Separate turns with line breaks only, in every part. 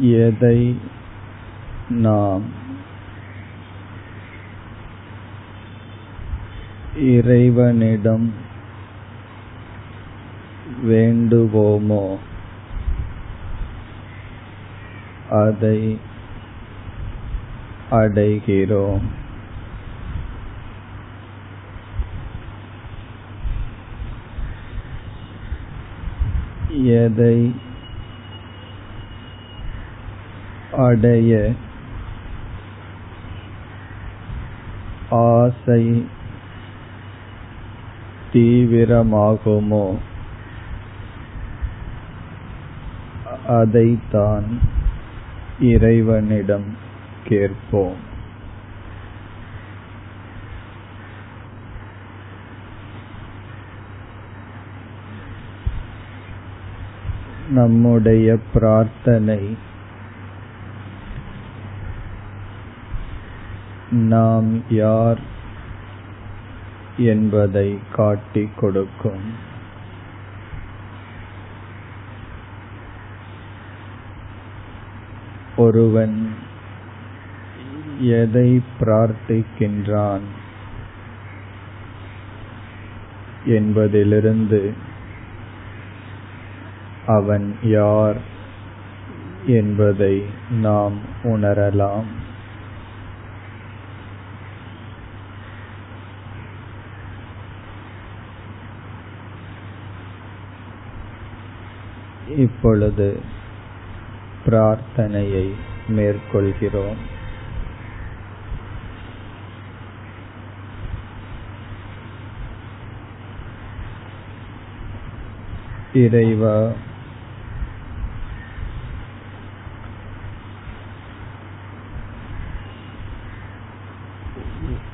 எதை நாம் இறைவனிடம் வேண்டுவோமோ அதை அடைகிறோம். எதை அடைய ஆசை தீவிரமாகுமோ? அதைத்தான் இறைவனிடம் கேட்போம். நம்முடைய பிரார்த்தனை நாம் யார் என்பதை காட்டிக் கொடுக்கும். ஒருவன் எதை பிரார்த்திக்கின்றான் என்பதிலிருந்து அவன் யார் என்பதை நாம் உணரலாம். இப்பொழுது பிரார்த்தனையை மேற்கொள்கிறோம். இறைவா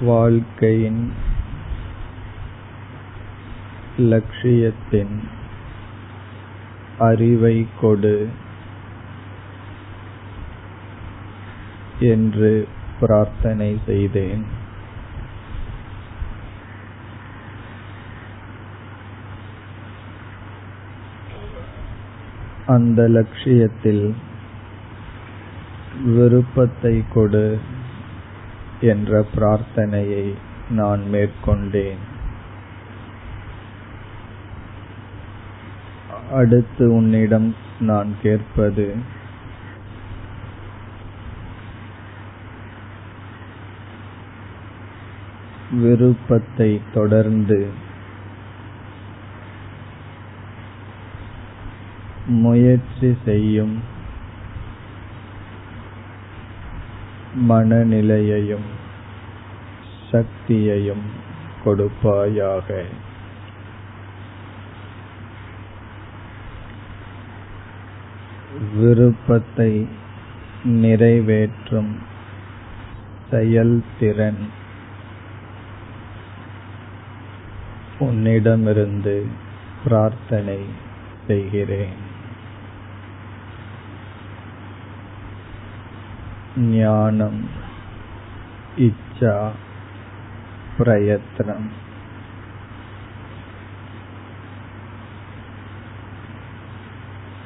வாழ்க்கையின் லட்சியத்தின் அறிவை கொடு என்று பிரார்த்தனை செய்தேன். அந்த லட்சியத்தில் விருப்பத்தை கொடு என்ற பிரார்த்தனையை நான் மேற்கொண்டேன். அடுத்து உன்னிடம் நான் கேட்பது. விருப்பத்தை தொடர்ந்து முயற்சி செய்யும் மனநிலையையும் சக்தியையும் கொடுப்பாயாக. விருப்பத்தை நிறைவேற்றும் செயல்திறன் உன்னிடமிருந்து பிரார்த்தனை செய்கிறேன். ஞானம் இச்சா பிரயத்னம்.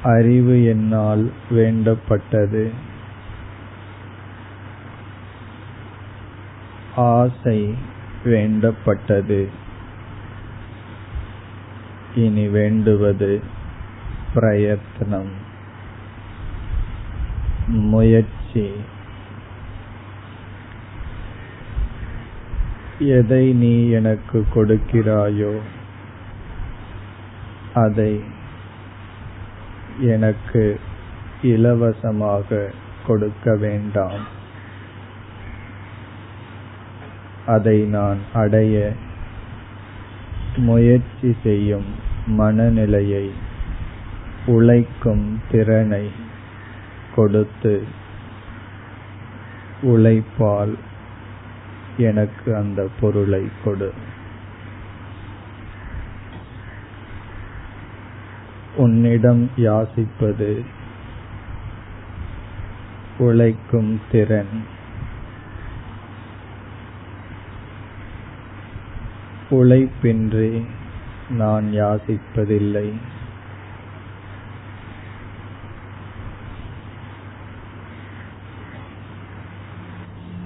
அறிவு என்னால் வேண்டப்பட்டது. ஆசை வேண்டப்பட்டது. இனி வேண்டுவது பிரயத்னம் முயற்சி. எதை நீ எனக்கு கொடுக்கிறாயோ அதை எனக்கு இலவசமாக கொடுக்க வேண்டாம். அதை நான் அடைய முயற்சி செய்யும் மனநிலையை உழைக்கும் திறனை கொடுத்து உழைப்பால் எனக்கு அந்த பொருளை கொடு. உன்னிடம் யாசிப்பது உழைக்கும் திறன். உழைப்பின்றி நான் யாசிப்பதில்லை.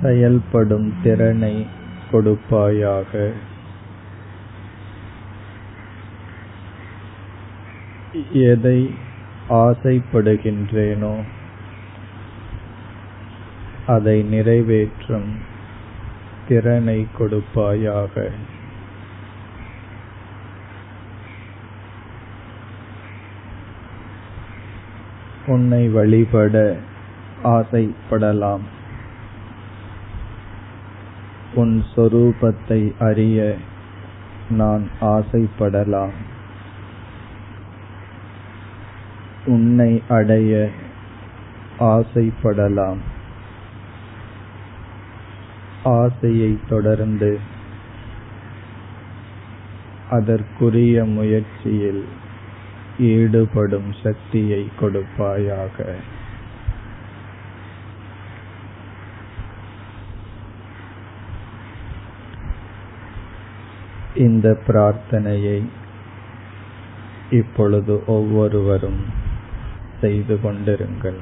செயல்படும் திறனை கொடுப்பாயாக. எதை ஆசைப்படுகின்றேனோ அதை நிறைவேற்றும் திறனை கொடுப்பாயாக. உன்னை வழிபட ஆசைப்படலாம். உன் சொரூபத்தை அறிய நான் ஆசைப்படலாம். உன்னை அடைய ஆசைப்படலாம். ஆசையை தொடர்ந்து அதற்குரிய முயற்சியில் ஈடுபடும் சக்தியை கொடுப்பாயாக. இந்த பிரார்த்தனையை இப்பொழுது ஒவ்வொருவரும் செய்து கொண்டிருங்கள்.